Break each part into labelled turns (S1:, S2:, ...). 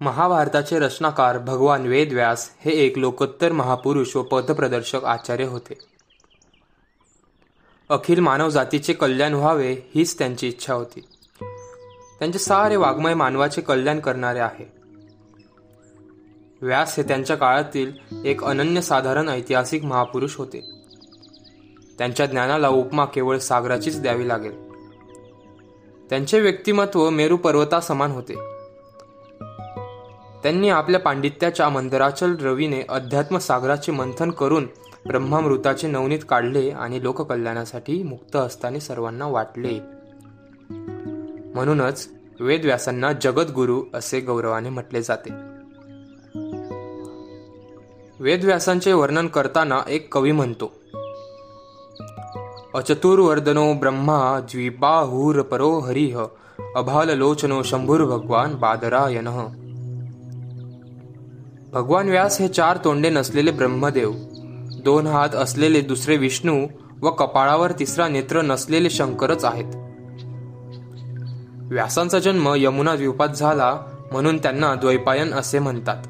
S1: महाभारताचे रचनाकार भगवान वेदव्यास हे एक लोकोत्तर महापुरुष व पथप्रदर्शक आचार्य होते. अखिल मानवजातीचे कल्याण व्हावे हीच त्यांची इच्छा होती. त्यांचे सारे वाङ्मय मानवाचे कल्याण करणारे आहे. व्यास हे त्यांच्या काळातील एक अनन्यसाधारण ऐतिहासिक महापुरुष होते. त्यांच्या ज्ञानाला उपमा केवळ सागराचीच द्यावी लागेल. त्यांचे व्यक्तिमत्व मेरू पर्वतासमान होते. त्यांनी आपल्या पांडित्याच्या मंदराचल रवीने अध्यात्मसागराचे मंथन करून ब्रह्मामृताचे नवनीत काढले आणि लोककल्याणासाठी मुक्त असताना सर्वांना वाटले. म्हणूनच वेदव्यासांना जगद्गुरु असे गौरवाने म्हटले जाते. वेदव्यासांचे वर्णन करताना एक कवी म्हणतो अचतुर्वर्दनो ब्रह्मा द्विबाहूर परो हरिह अभाल लोचनो भगवान बादरायन. भगवान व्यास हे चार तोंडे नसलेले ब्रह्मदेव दोन हात असलेले दुसरे विष्णू व कपाळावर तिसरा नेत्र नसलेले शंकरच आहेत. व्यासांचा जन्म यमुना द्वीपात झाला म्हणून त्यांना द्वैपायन असे म्हणतात.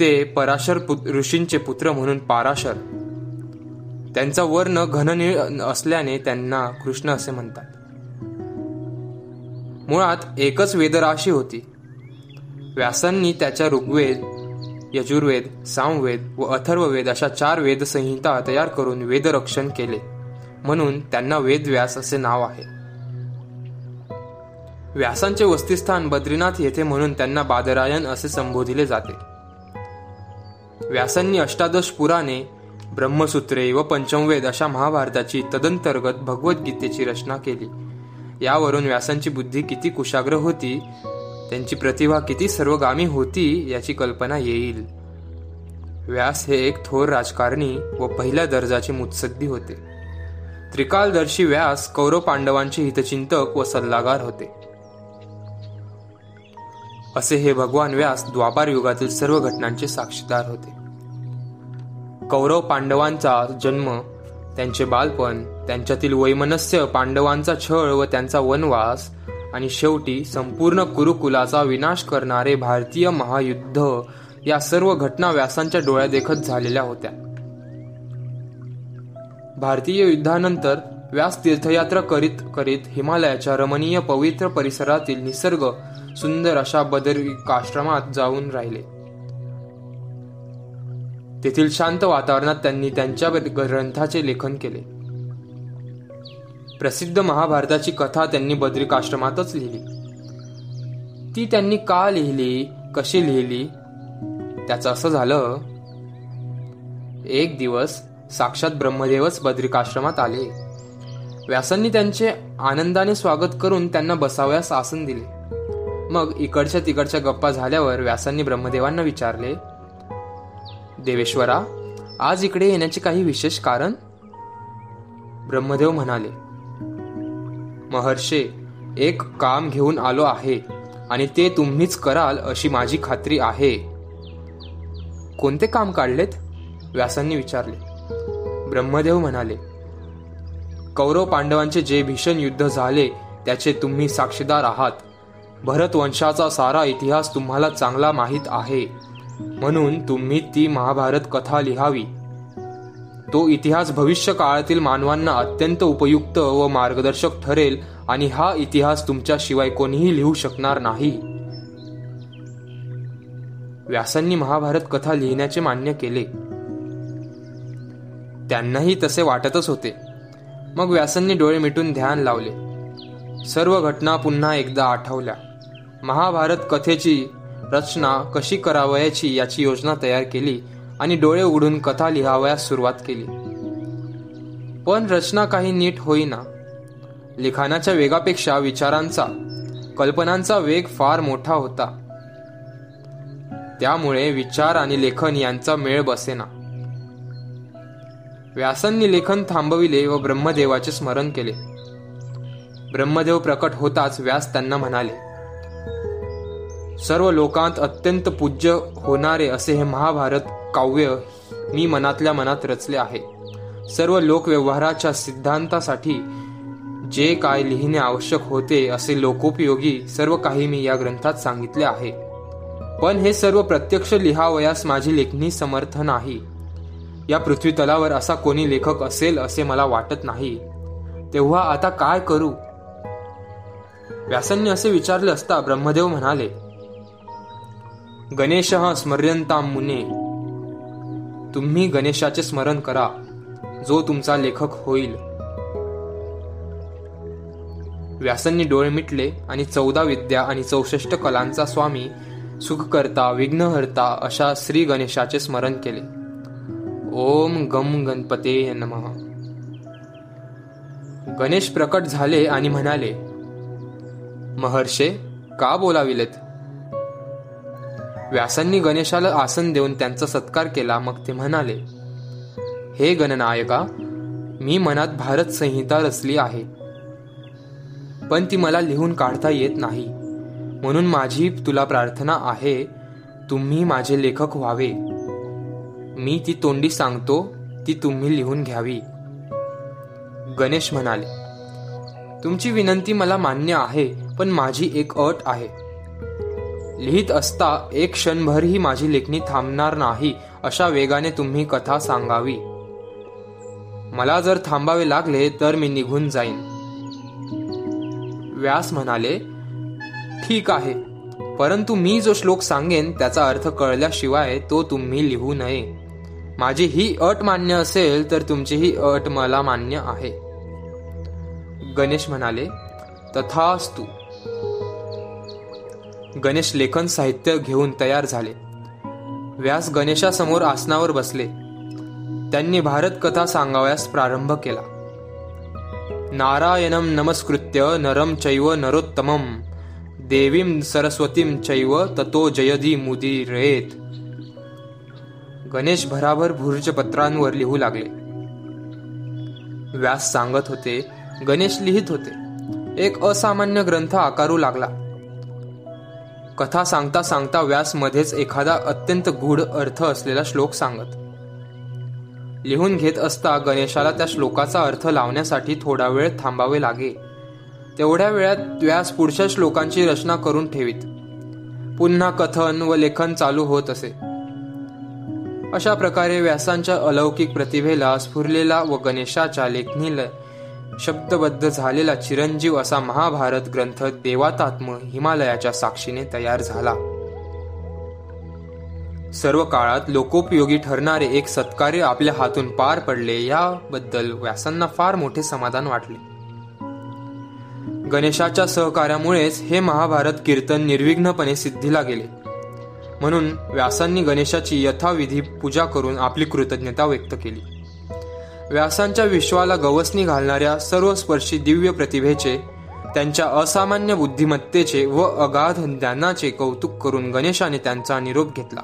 S1: ते पराशर ऋषींचे पुत्र म्हणून पाराशर. त्यांचा वर्ण घननीळ असल्याने त्यांना कृष्ण असे म्हणतात. मुळात एकच वेदराशी होती. व्यासांनी त्याच्या ऋग्वेद यजुर्वेद सामवेद व अथर्ववेद अशा चार वेदसंहिता तयार करून वेदरक्षण केले. म्हणून त्यांना वेदव्यास असे नाव आहे. व्यासांचे वस्तिस्थान बद्रीनाथ येथे म्हणून त्यांना बादरायण असे संबोधिले जाते. व्यासांनी अष्टादश पुराणे ब्रह्मसूत्रे व पंचमवेद अशा महाभारताची तदंतर्गत भगवद्गीतेची रचना केली. यावरून व्यासांची बुद्धी किती कुशाग्र होती त्यांची प्रतिभा किती सर्वगामी होती याची कल्पना येईल. व्यास हे एक थोर राजकारणी व पहिल्या दर्जाचे मुत्सद्दी होते. त्रिकालदर्शी व्यास कौरव पांडवांचे हितचिंतक व सल्लागार होते. असे हे भगवान व्यास द्वापार युगातील सर्व घटनांचे साक्षीदार होते. कौरव पांडवांचा जन्म त्यांचे बालपण त्यांच्यातील वैमनस्य पांडवांचा छळ व त्यांचा वनवास आणि शेवटी संपूर्ण कुरुकुलाचा विनाश करणारे भारतीय महायुद्ध या सर्व घटना व्यासांच्या डोळ्यादेखत झालेल्या होत्या. भारतीय युद्धानंतर व्यास तीर्थयात्रा करीत करीत हिमालयाच्या रमणीय पवित्र परिसरातील निसर्ग सुंदर अशा बदरिकाश्रमात जाऊन राहिले. तेथील शांत वातावरणात त्यांनी त्यांच्या ग्रंथाचे लेखन केले. प्रसिद्ध महाभारताची कथा त्यांनी बद्रिकाश्रमातच लिहिली. ती त्यांनी का लिहिली कशी लिहिली? त्याचं असं झालं एक दिवस साक्षात ब्रह्मदेवच बद्रिकाश्रमात आले. व्यासांनी त्यांचे आनंदाने स्वागत करून त्यांना बसावयास आसन दिले. मग इकडच्या तिकडच्या गप्पा झाल्यावर व्यासांनी ब्रह्मदेवांना विचारले देवेश्वरा आज इकडे येण्याचे काही विशेष कारण? ब्रह्मदेव म्हणाले महर्षे एक काम घेऊन आलो आहे आणि ते तुम्हीच कराल अशी माझी खात्री आहे. कोणते काम काढलेत? व्यासांनी विचारले. ब्रह्मदेव म्हणाले कौरव पांडवांचे जे भीषण युद्ध झाले त्याचे तुम्ही साक्षीदार आहात. भरत वंशाचा सारा इतिहास तुम्हाला चांगला माहीत आहे. म्हणून तुम्ही ती महाभारत कथा लिहावी. तो इतिहास भविष्य काळातील मानवांना अत्यंत उपयुक्त व मार्गदर्शक ठरेल आणि हा इतिहास तुमच्याशिवाय कोणीही लिहू शकणार नाही. व्यासांनी महाभारत कथा लिहिण्याचे मान्य केले. त्यांनाही तसे वाटतच होते. मग व्यासांनी डोळे मिटून ध्यान लावले. सर्व घटना पुन्हा एकदा आठवल्या. महाभारत कथेची रचना कशी करावयाची याची योजना तयार केली आणि डोळे उघडून कथा लिहावयास सुरुवात केली. पण रचना काही नीट होईना. लिखाणाच्या वेगापेक्षा विचारांचा कल्पनांचा वेग फार मोठा होता. त्यामुळे विचार आणि लेखन यांचा मेळ बसेना. व्यासांनी लेखन थांबविले व ब्रह्मदेवाचे स्मरण केले. ब्रह्मदेव प्रकट होताच व्यास त्यांना म्हणाले सर्व लोकांत अत्यंत पूज्य होणारे असे हे महाभारत काव्य मी मनातल्या मनात रचले आहे. सर्व लोकव्यवहाराच्या सिद्धांतासाठी जे काय लिहिणे आवश्यक होते असे लोकोपयोगी सर्व काही मी या ग्रंथात सांगितले आहे. पण हे सर्व प्रत्यक्ष लिहावयास माझी लेखणी समर्थ नाही. या पृथ्वी तलावर असा कोणी लेखक असेल असे मला वाटत नाही. तेव्हा आता काय करू? व्यासांनी असे विचारले असता ब्रह्मदेव म्हणाले गणेश स्मर्यंता मुने तुम्ही गणेशाचे स्मरण करा जो तुमचा लेखक होईल. व्यासांनी डोळे मिटले आणि चौदा विद्या आणि चौसष्ट कलांचा स्वामी सुखकर्ता विघ्नहर्ता अशा श्री गणेशाचे स्मरण केले. ओम गम गणपते नमः. गणेश प्रकट झाले आणि म्हणाले महर्षे का बोलाविलेत? व्यासांनी गणेशाला आसन देऊन त्यांचा सत्कार केला मग ते म्हणाले हे गणनायका मी मनात भारत संहिता रचली आहे. पण ती मला लिहून काढता येत नाही. म्हणून माझी तुला प्रार्थना आहे तुम्ही माझे लेखक व्हावे. मी ती तोंडी सांगतो ती तुम्ही लिहून घ्यावी. गणेश म्हणाले तुमची विनंती मला मान्य आहे पण माझी एक अट आहे. लिहित असता एक क्षणभरही माझी लेखणी थांबणार नाही अशा वेगाने तुम्ही कथा सांगावी. मला जर थांबावे लागले तर मी निघून जाईन. व्यास म्हणाले ठीक आहे परंतु मी जो श्लोक सांगेन त्याचा अर्थ कळल्याशिवाय तो तुम्ही लिहू नये. माझी ही अट मान्य असेल तर तुमची ही अट मला मान्य आहे. गणेश म्हणाले तथास्तु गणेश लेखन साहित्य घेऊन तयार झाले. व्यास गणेशासमोर आसनावर बसले. त्यांनी भारत कथा सांगावयास प्रारंभ केला. नारायणम नमस्कृत्य नरम चैव नरोत्तमम देवीम सरस्वतीम चैव ततो जयदी मुदीरेत. गणेश भराभर भुर्जपत्रांवर लिहू लागले. व्यास सांगत होते गणेश लिहित होते. एक असामान्य ग्रंथ आकारू लागला. कथा सांगता सांगता व्यास मध्येच एखादा अत्यंत गूढ अर्थ असलेला श्लोक सांगत. लिहून घेत असता गणेशाला त्या श्लोकाचा अर्थ लावण्यासाठी थोडा वेळ थांबावे लागे. तेवढ्या वेळात व्यास पुढच्या श्लोकांची रचना करून ठेवीत. पुन्हा कथन व लेखन चालू होत असे. अशा प्रकारे व्यासांच्या अलौकिक प्रतिभेला स्फुरलेला व गणेशाच्या लेखणीला शब्दबद्ध झालेला चिरंजीव असा महाभारत ग्रंथ देवातात्म हिमालयाच्या साक्षीने तयार झाला. सर्व काळात लोकोपयोगी ठरणारे एक सत्कार्य आपल्या हातून पार पडले याबद्दल व्यासांना फार मोठे समाधान वाटले. गणेशाच्या सहकार्यामुळेच हे महाभारत कीर्तन निर्विघ्नपणे सिद्धीला गेले. म्हणून व्यासांनी गणेशाची यथाविधी पूजा करून आपली कृतज्ञता व्यक्त केली. व्यासांच्या विश्वाला गवसणी घालणाऱ्या सर्वस्पर्शी दिव्य प्रतिभेचे त्यांच्या असामान्य बुद्धिमत्तेचे व अगाध ज्ञानाचे कौतुक करून गणेशाने त्यांचा निरोप घेतला.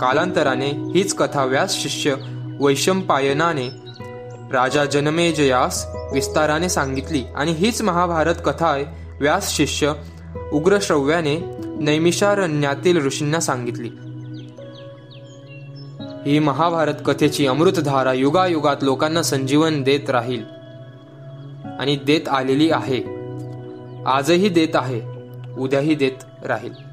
S1: कालांतराने हीच कथा व्यास शिष्य वैशंपायनाने राजा जनमेजयास विस्ताराने सांगितली आणि हीच महाभारत कथा व्यास शिष्य उग्रश्रव्याने नैमिषारण्यातील ऋषींना सांगितली. ही महाभारत कथेची अमृतधारा युगायुगात लोकांना संजीवन देत राहील. आणि देत आलेली आहे. आजही देत आहे. उद्याही देत राहील.